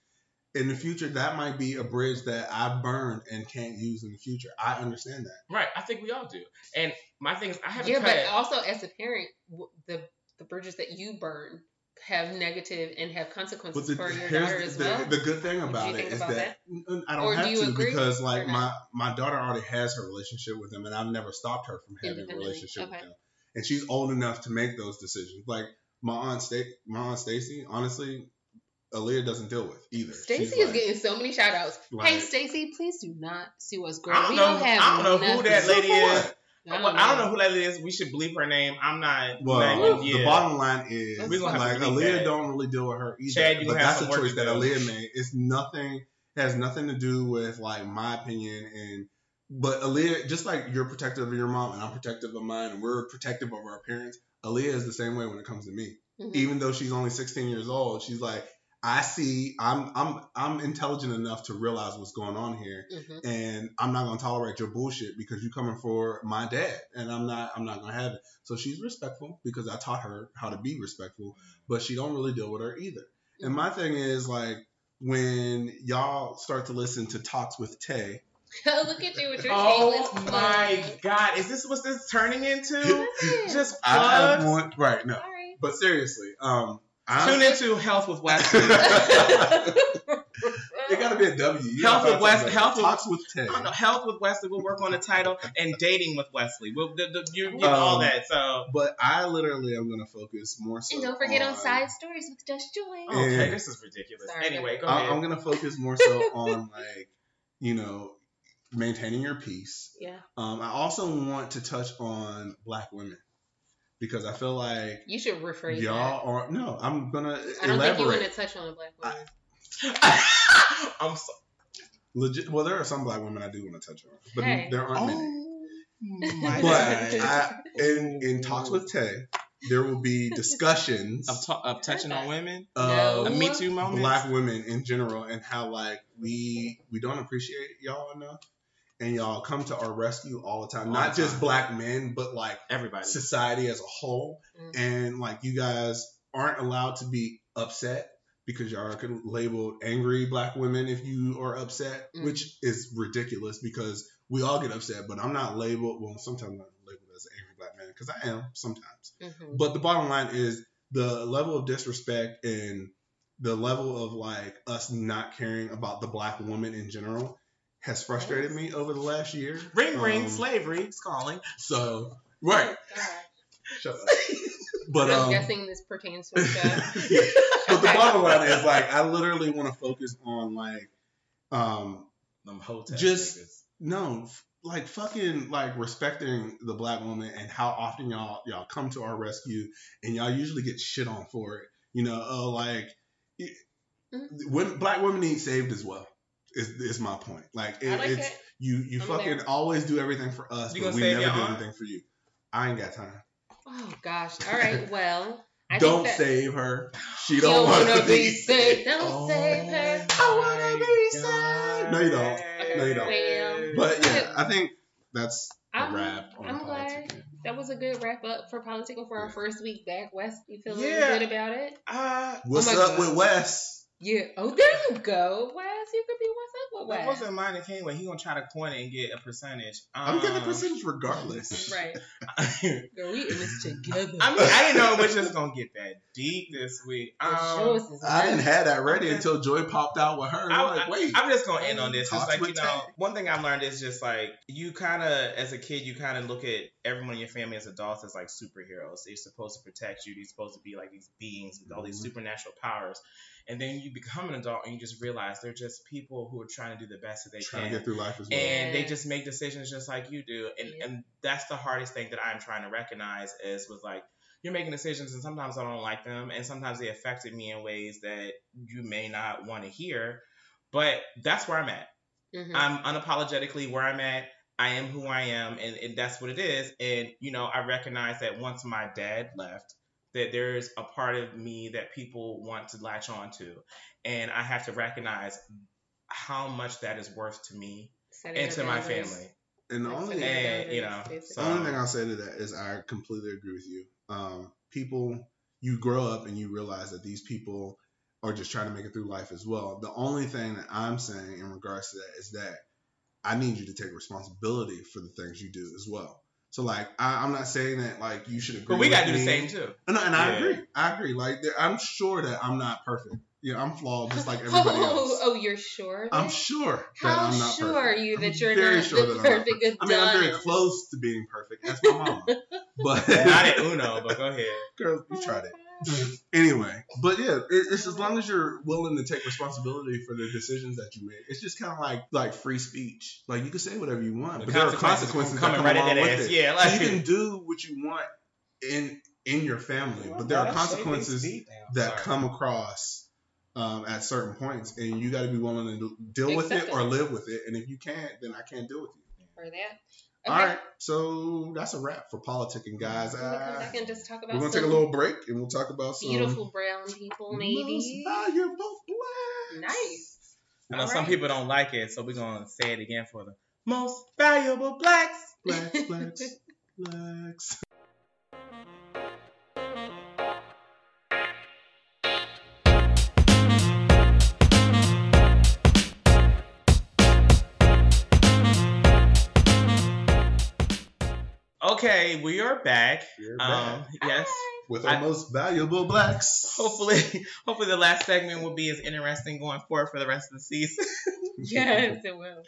in the future that might be a bridge that I burned and can't use in the future. I understand that. right. I think we all do. And my thing is, I haven't yeah, cut but also as a parent, the the bridges that you burn have negative and have consequences the, for your here's daughter as the, well. the good thing about you it think about that, N- I don't Or do have you to agree because like my my daughter already has her relationship with him, and I've never stopped her from having a Independently, relationship with okay. him. And she's old enough to make those decisions. Like my aunt Sta- my aunt Stacy, honestly, Aaliyah doesn't deal with either. Stacy is like- getting so many shout outs. hey Stacy, please do not sue us, girl. I don't we know. don't have I don't know who that lady For is. I don't I don't know. know who that is. We should bleep her name. I'm not. Well, not- the yeah. bottom line is We gonna have like to Aaliyah that. don't really deal with her either. Chad, you but have that's a choice that do. Aaliyah made. It's nothing has nothing to do with like my opinion and but Aaliyah just like you're protective of your mom and I'm protective of mine and we're protective of our parents. Aaliyah is the same way when it comes to me. Mhm. Even though she's only 16 years old, she's like I see I'm I'm I'm intelligent enough to realize what's going on here Mhm. and I'm not gonna tolerate your bullshit because you're coming for my dad, and I'm not I'm not gonna have it. So she's respectful because I taught her how to be respectful, but she don't really deal with her either. And my thing is like when y'all start to listen to talks with Tay, Look at you with your Oh shameless my. God! Is this what this is turning into? Listen. Just I have plugs. one right no, Sorry. but seriously, um, I'm, Tune into Health with Wesley. it gotta be a W. You Health with find Wes- something. Health talks with Tay. I don't know. Health with Wesley. We'll work on the title and dating with Wesley. We'll the, the, you get all Um, that. So But I literally am gonna focus more so. and don't forget on on side stories with Just Joy. Oh, okay, and- this is ridiculous. Sorry, anyway, go I- ahead. I'm gonna focus more so on like, you know, maintaining your peace. Yeah, Um, I also want to touch on black women because I feel like you should rephrase that. y'all are no. I'm gonna I don't think you want to touch on a black woman. I'm so. Legit. Well, there are some black women I do want to touch on, but Hey. there aren't many. Oh my But I, in in talks with Tay, there will be discussions of, ta- of touching on women, No. a Me Too moment. black women in general and how like we we don't appreciate y'all enough and y'all come to our rescue all the time All not the just black men but like Everybody. society as a whole Mm. and like you guys aren't allowed to be upset because y'all are labeled angry black women if you are upset Mm. which is ridiculous because we all get upset but i'm not labeled well sometimes i'm labeled as an angry black man because i am sometimes Mhm. but the bottom line is the level of disrespect and the level of like us not caring about the black woman in general has frustrated me over the last year. Ring, ring, Um, slavery is calling. So right, shut up. But I'm um, guessing this pertains to a show. but the bottom line is like I literally want to focus on like um Them hotel Just- niggas. no f- like fucking like respecting the black woman and how often y'all y'all come to our rescue and y'all usually get shit on for it. You know, uh, like it- Mhm. when black women need saved as well. Is, is my point. Like, it, I like it's it. you you I'm fucking there. always do everything for us, You but we never do aunt? anything for you. I ain't got time. Oh gosh. All right. Well, I don't that save her. She don't, don't want wanna be be saved. saved. Don't Oh save her. I wanna be saved. No, you don't. No, you don't. Well, But yeah, I think that's a I'm, wrap on I'm glad politics. that was a good wrap up for political for our Yeah. first week back. Wes, you feeling Yeah. good about it? Uh, What's my up God. with Wes? Yeah. Oh, there you go, Wes. You could be what's up with that Wes. wasn't mine that came with. He gonna try to coin it and get a percentage. I'm getting a Um, percentage regardless. Right. I Girl, we in this together. mean, I didn't know it was just gonna get that deep this week. Um, I didn't have that ready until Joy popped out with her. I'm I- like, wait. I'm just gonna end on this. It's like you know, Tay. one thing I've learned is just like you kind of, as a kid, you kind of look at everyone in your family as adults as like superheroes. They're supposed to protect you. They're supposed to be like these beings with all these Mhm. supernatural powers. And then you become an adult and you just realize they're just people who are trying trying to do the best that they Trying to get through life as well. and they just make decisions just like you do. And Yeah. and that's the hardest thing that i'm trying to recognize is with like you're making decisions and sometimes i don't like them and sometimes they affected me in ways that you may not want to hear. But that's where i'm at. Mhm. i'm unapologetically where i'm at. I am who i am and, and that's what it is. And you know i recognize that once my dad left that there's a part of me that people want to latch on to and i have to recognize how much that is worth to me Setting and to your my boundaries. family and the only And, you know, basically. The so- only thing I'll say to that is I completely agree with you. Um, people, you grow up and you realize that these people are just trying to make it through life as well. The only thing that I'm saying in regards to that is that I need you to take responsibility for the things you do as well. So like, I, I'm not saying that like you should agree. But we gotta do the same too. No, and I agree. I agree. Like, there, I'm sure that I'm not perfect. Yeah, I'm flawed just like everybody oh, else. Oh, oh, you're sure? of I'm it? sure that How I'm not sure perfect. are you I'm that you're very not sure the that I'm not perfect perfect. I mean, I'm very close to being perfect. That's my mom. But Not at Uno, but go ahead. girl, you tried it. Anyway, but yeah, it, it's as long as you're willing to take responsibility for the decisions that you make. It's just kind of like like free speech. Like you can say whatever you want, The but there are consequences consequences that coming come right at along that with ass. it. Yeah, So like you can do what you want in in your family, but there are consequences that come across um, at certain points, and you got to be willing to do- deal with it or it. live with it. And if you can't, then I can't deal with you. For that. All Okay. right, so that's a wrap for politicking, guys. I'm gonna come Uh, back and just talk about we're gonna take a little break, and we'll talk about some beautiful brown people, maybe. most valuable blacks. Nice. I know All some right. people don't like it, so we're gonna say it again for the most valuable blacks. Blacks, blacks, blacks. Okay, we are back. You're Um, back yes. with I- our most valuable blacks. Hopefully, hopefully the last segment will be as interesting going forward for the rest of the season. Yes, it will.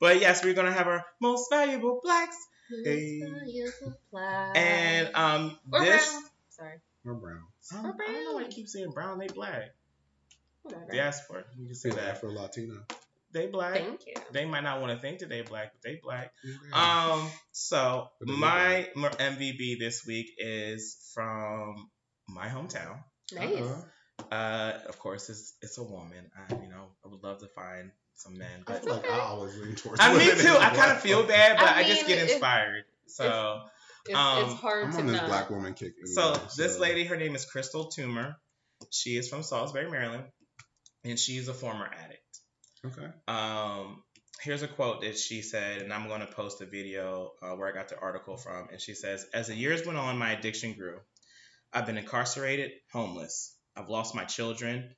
But yes, we're gonna have our most valuable blacks, Hey. and um, or this. brown. Sorry. Or browns. Um, I don't know why you keep saying brown. They black. Whatever. Diaspora. You can say Say that that. for Latino. They black. Thank you. They might not want to think that they black, but they black. Yeah. Um. So But my m- MVP this week is from my hometown. Nice. Uh-uh. Uh, of course, it's it's a woman. I you know I would love to find some men, I but feel like okay. I always lean towards. I me women too. I kind of feel bad, but I, I just get it- inspired. So It's, Um, it's hard I'm to on this not. black woman kick. so anyway, this lady, her name is Crystal Toomer. She is from Salisbury, Maryland, and she's a former addict. Okay. Um, here's a quote that she said, and I'm going to post a video uh, where I got the article from. And she says, As the years went on, my addiction grew. I've been incarcerated, homeless. I've lost my children.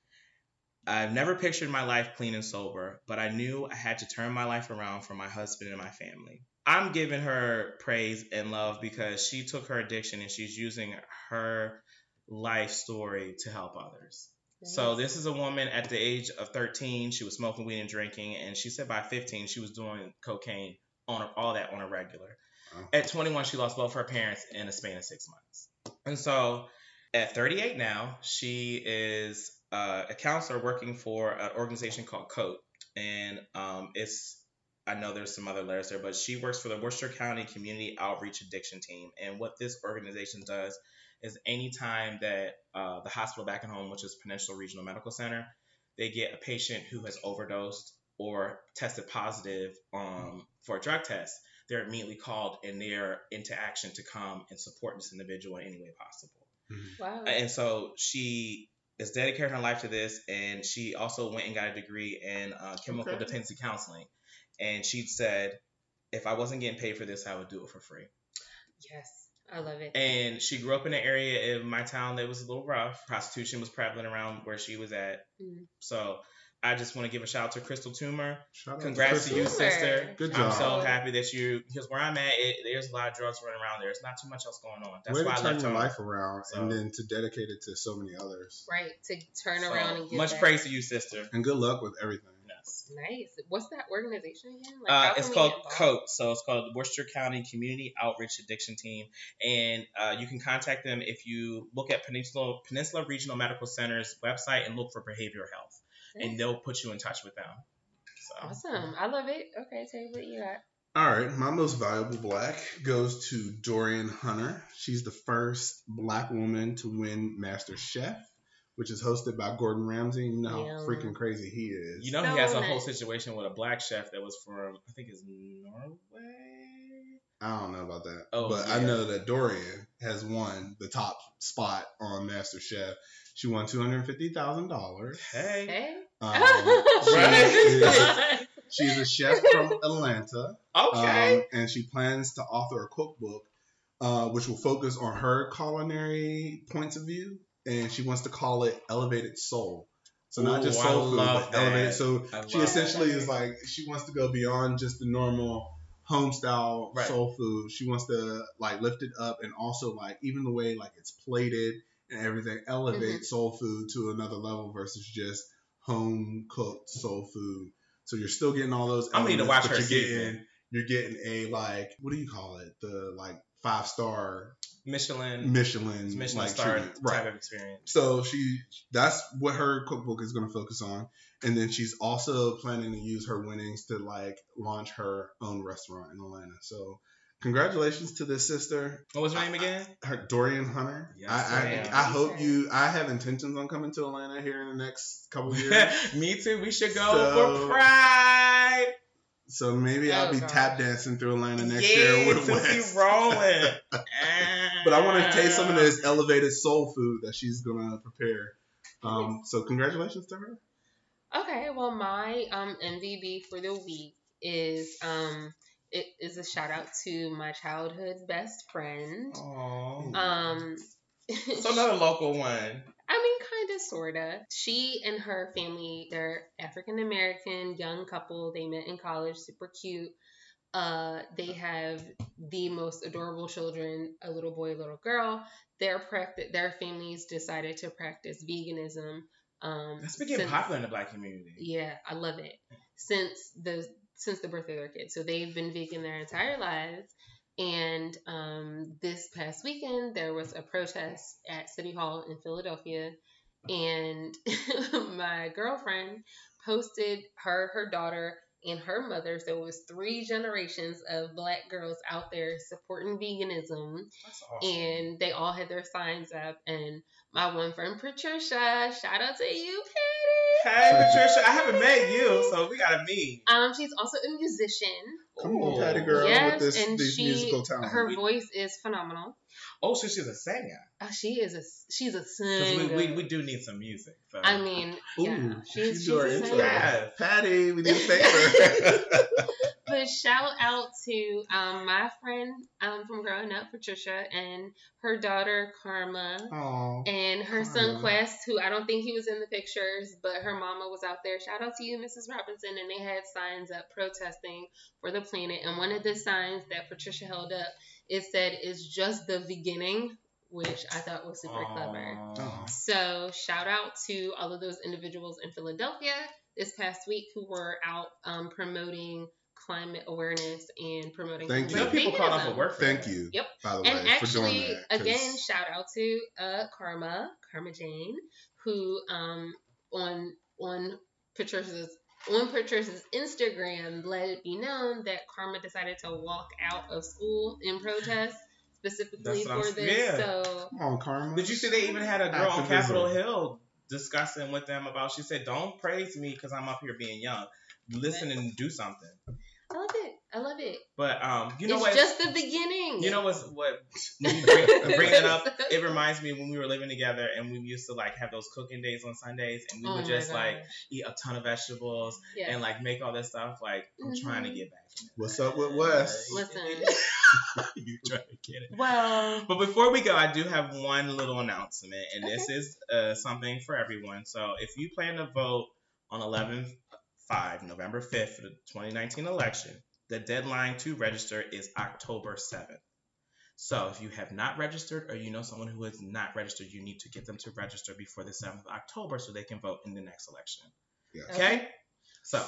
I've never pictured my life clean and sober, but I knew I had to turn my life around for my husband and my family. I'm giving her praise and love because she took her addiction and she's using her life story to help others. So this is a woman at the age of 13. She was smoking weed and drinking, and she said by 15 she was doing cocaine on all that on a regular. Wow. At 21, she lost both her parents in a span of six months. And so at 38 now, she is uh, a counselor working for an organization called COAT, and um, it's I know there's some other letters there, but she works for the Worcester County Community Outreach Addiction Team. And what this organization does is anytime that uh, the hospital back at home, which is Peninsula Regional Medical Center, they get a patient who has overdosed or tested positive um, for a drug test, they're immediately called and they're into action to come and support this individual in any way possible. Wow. And so she is dedicating her life to this, and she also went and got a degree in uh, chemical Okay. dependency counseling. And she said, if I wasn't getting paid for this, I would do it for free. yes, I love it. And she grew up in an area in my town that was a little rough. Prostitution was prevalent around where she was at. Mm. So I just want to give a shout out to Crystal Toomer. Shout out Congrats to you, sister. Good I'm so happy that you, because where I'm at, it, there's a lot of drugs running around. There's not too much else going on. That's Way why to I turn left your life around So- and then to dedicate it to so many others. Right to turn So, around and get much that. praise to you, sister. And good luck with everything. Yes. Nice. What's that organization again? Like, Uh, it's called get? COAT, so it's called the Worcester County Community Outreach Addiction Team, and uh, you can contact them if you look at Peninsula Peninsula Regional Medical Center's website and look for behavioral health, and they'll put you in touch with them. So. Awesome. I love it. Okay, Tay, what you got? All right, my most valuable black goes to Dorian Hunter. She's the first black woman to win MasterChef, which is hosted by Gordon Ramsay. You know how Yeah. freaking crazy he is. You know, So he has a whole situation with a black chef that was from, I think it's Norway. I don't know about that, Oh, but I know that Dorian has won the top spot on MasterChef. She won two hundred fifty thousand dollars. Hey. Hey. Um, she is, she's a chef from Atlanta. Okay. Um, and she plans to author a cookbook, uh, which will focus on her culinary points of view, and she wants to call it Elevated Soul. So not Ooh, just I soul food, but that. elevated. So I she essentially that. is like she wants to go beyond just the normal home style Right. soul food. She wants to like lift it up and also like even the way like it's plated and everything elevate Mhm. soul food to another level versus just home cooked soul food. So you're still getting all those. I'm gonna need to watch but her you're season. getting you're getting a like what do you call it? The like five star Michelin, Michelin Michelin like star treatment. type right? of experience. So she that's what her cookbook is going to focus on, and then she's also planning to use her winnings to like launch her own restaurant in Atlanta. So congratulations to this sister, What was her name again? her Dorian Hunter. Yes, I. I I hope you. I have intentions on coming to Atlanta here in the next couple years. Me too. We should go So- for Pride. so maybe I'll Oh, be gosh. tap dancing through Atlanta next yeah, year with since Wes. we rolling. But I want to taste some of this elevated soul food that she's gonna prepare. Um, so congratulations to her. Okay, well, my um, MVB for the week is um, it is a shout out to my childhood best friend. Aww. Um, So another local one. I mean, kind of, sorta. She and her family, they're African American young couple. They met in college, super cute. Uh, they have the most adorable children, a little boy, a little girl. Their practice, their families decided to practice veganism. Um, That's became since- popular in the black community. Yeah, I love it. Since the since the birth of their kids, so they've been vegan their entire lives. And um, this past weekend, there was a protest at City Hall in Philadelphia, and my girlfriend posted her, her daughter, and her mother. So it was three generations of black girls out there supporting veganism, That's awesome. and they all had their signs up. And my one friend Patricia, shout out to you, Patty. Hey Patricia, I haven't met you, so we gotta meet. Um, she's also a musician. Come on, Ooh. Patty girl, yes, with this and these she musical talent. her voice is phenomenal. Oh, so she's a singer. Uh, she is a she's a Because singer. we, we, we do need some music. So. I mean, yeah, Ooh, she's, she's she's a intro. singer. Yeah. Patty, we need a favor. But shout out to um my friend um from growing up, Patricia, and her daughter Karma. Aw. And her son Quest, who I don't think he was in the pictures, but her mama was out there. Shout out to you, Mrs. Robinson. And they had signs up protesting for the planet. And one of the signs that Patricia held up, it said, "It's just the beginning," which I thought was super clever. Aw. So shout out to all of those individuals in Philadelphia this past week who were out um, promoting climate awareness and promoting. Thank You you. people call off veganism. of work. for Thank you. Yep. By the way, And for doing actually, again, shout out to uh, Karma, Karma Jane, who um, on on Patricia's on Patricia's Instagram let it be known that Karma decided to walk out of school in protest specifically That's I'm for this. yeah. So Come on, Karma. Did you see they even had a girl on Capitol Hill discussing with them about? She said, "Don't praise me because I'm up here being young. Listen and do something." I love it. I love it. But um, you know it's what? just the beginning. you know what's what? When you bring, bring it up, it reminds me when we were living together and we used to like have those cooking days on Sundays and we Oh would my just like eat a ton of vegetables yeah. and like make all this stuff. Like I'm trying to get back. What's up with Wes? Listen. you trying to get it. well, But before we go, I do have one little announcement, and this is uh, something for everyone. So if you plan to vote on 11 5, November 5th, for the 2019 election, the deadline to register is October 7th. So if you have not registered or you know someone who has not registered, you need to get them to register before the 7th of October so they can vote in the next election. Yeah. Okay? So,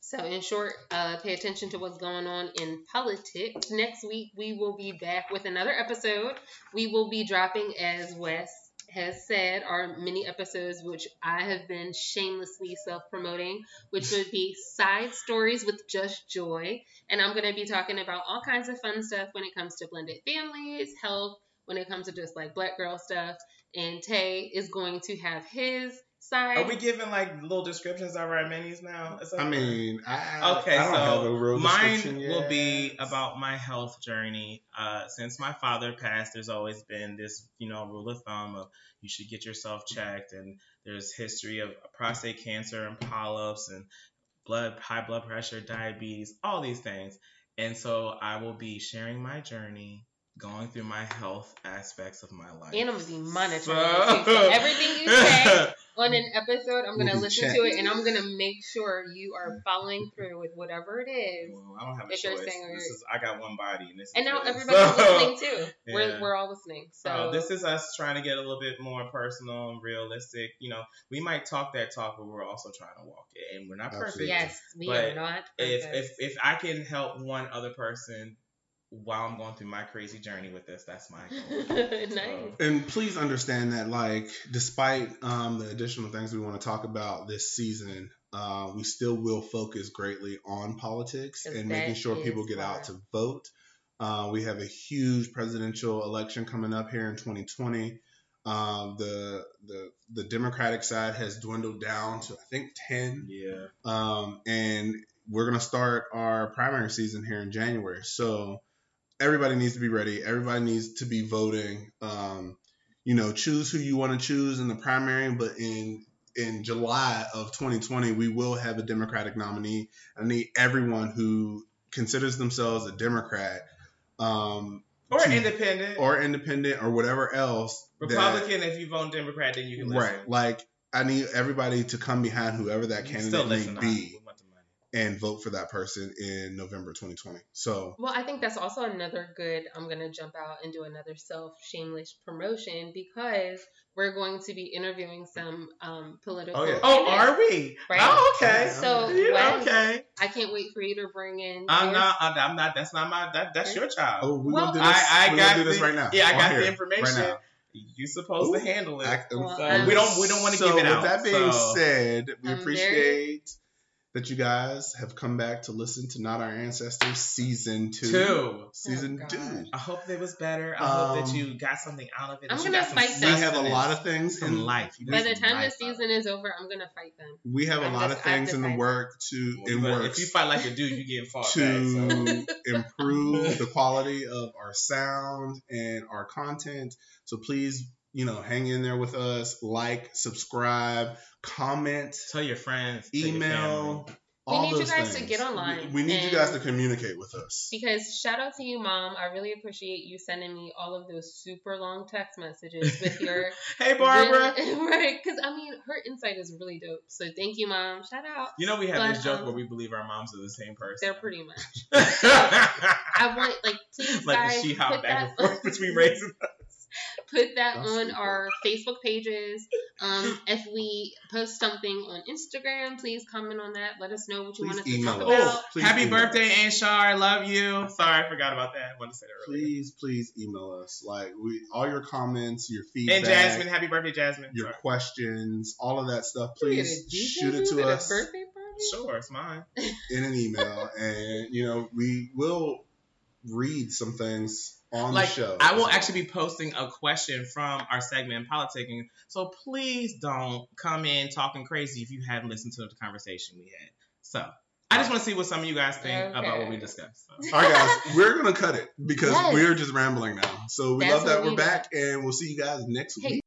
So, in short, uh, pay attention to what's going on in politics. Next week, we will be back with another episode. We will be dropping as Wes has said are mini episodes, which I have been shamelessly self promoting, which would be side stories with just joy. And I'm going to be talking about all kinds of fun stuff when it comes to blended families, health, when it comes to just like black girl stuff. And Tay is going to have his side. Are we giving like little descriptions of our minis now? I mean, I, Okay, I don't so have a real Mine yet. will be about my health journey. Uh, since my father passed, there's always been this, you know, rule of thumb of you should get yourself checked, and there's history of prostate cancer and polyps and blood, high blood pressure, diabetes, all these things. And so I will be sharing my journey, going through my health aspects of my life. and I'm going to be monitoring you. So everything you say on an episode, I'm going to be listen checked. to it and I'm going to make sure you are following through with whatever it is. Well, I don't have a If you're choice. saying This is, I got one body, and this. And is now it. everybody's So- listening too. Yeah. We're, we're all listening. So So this is us trying to get a little bit more personal and realistic. You know, we might talk that talk, but we're also trying to walk it, and we're not perfect. Yes, we But are not. Perfect. If if if I can help one other person while I'm going through my crazy journey with this, that's my goal. nice. And please understand that, like, despite um, the additional things we want to talk about this season, uh, we still will focus greatly on politics and making sure people get why. out to vote. Uh, we have a huge presidential election coming up here in 2020. Um, the the the Democratic side has dwindled down to I think 10 Yeah. um, and we're gonna start our primary season here in January. So everybody needs to be ready. Everybody needs to be voting. Um, you know, choose who you want to choose in the primary, but in in July of 2020, we will have a Democratic nominee. I need everyone who considers themselves a Democrat um, Or To- independent. or independent or whatever else. that- Republican. if you vote Democrat, then you can listen. right? Like I need everybody to come behind whoever that candidate may be We want the money. And vote for that person in November 2020. So Well, I think that's also another good. I'm gonna jump out and do another self shameless promotion because we're going to be interviewing some um, political. Oh, yeah. Oh, are we? Right. Oh, okay. So Yeah, when- okay. I can't wait for you to bring in. I'm not. I'm not. That's not my. That, that's your child. oh, we Well, gonna do this. I, I we got gonna do this the, right now. Yeah, I got here, the information. right now. You supposed to handle it. I- Well, So I'm- we don't. We don't want to so give it out. with that being so. said, we I'm very- appreciate that you guys have come back to listen to Not Our Ancestors season two. Two. Season Oh, two. I hope it was better. I hope that Um, you got something out of it. I'm gonna got some fight We them. have a lot of things in life. You By the time the life out of season it. is over, I'm gonna fight them. we have a I'm lot just- of things in the work to in But works If you fight like a dude, you getting fought back. So. to improve the quality of our sound and our content. So please, you know, hang in there with us, like, subscribe, comment, Tell your friends. tell your email. family. We all need you those guys to get online We, we need you guys to communicate with us. Because shout out to you, mom. I really appreciate you sending me all of those super long text messages with your Hey, Barbara. right? Because I mean, her insight is really dope. So thank you, mom. Shout out. You know we have But, this joke um, where we believe our moms are the same person. They're pretty much. I want like please like guys the she put hop back and forth between raising. Put that That's on stupid. our Facebook pages. Um, if we post something on Instagram, please comment on that. Let us know what you Please want us to email talk us. about. Oh, happy email birthday, us. Anshar. I love you. Sorry, I forgot about that. I wanted to say that earlier. Please, please email us. Like we, all your comments, your feedback, And Jasmine, happy birthday, Jasmine. your Sorry. questions, all of that stuff. Please shoot it to at a us birthday party? Sure, it's mine. in an email, and you know we will read some things on like the show. I will actually be posting a question from our segment in politicking. So please don't come in talking crazy if you haven't listened to the conversation we had. So I just want to see what some of you guys think about what we discussed. So. All right, guys, we're gonna cut it because Yes. we're just rambling now. So we That's love that we're we back, and we'll see you guys next Hey, week.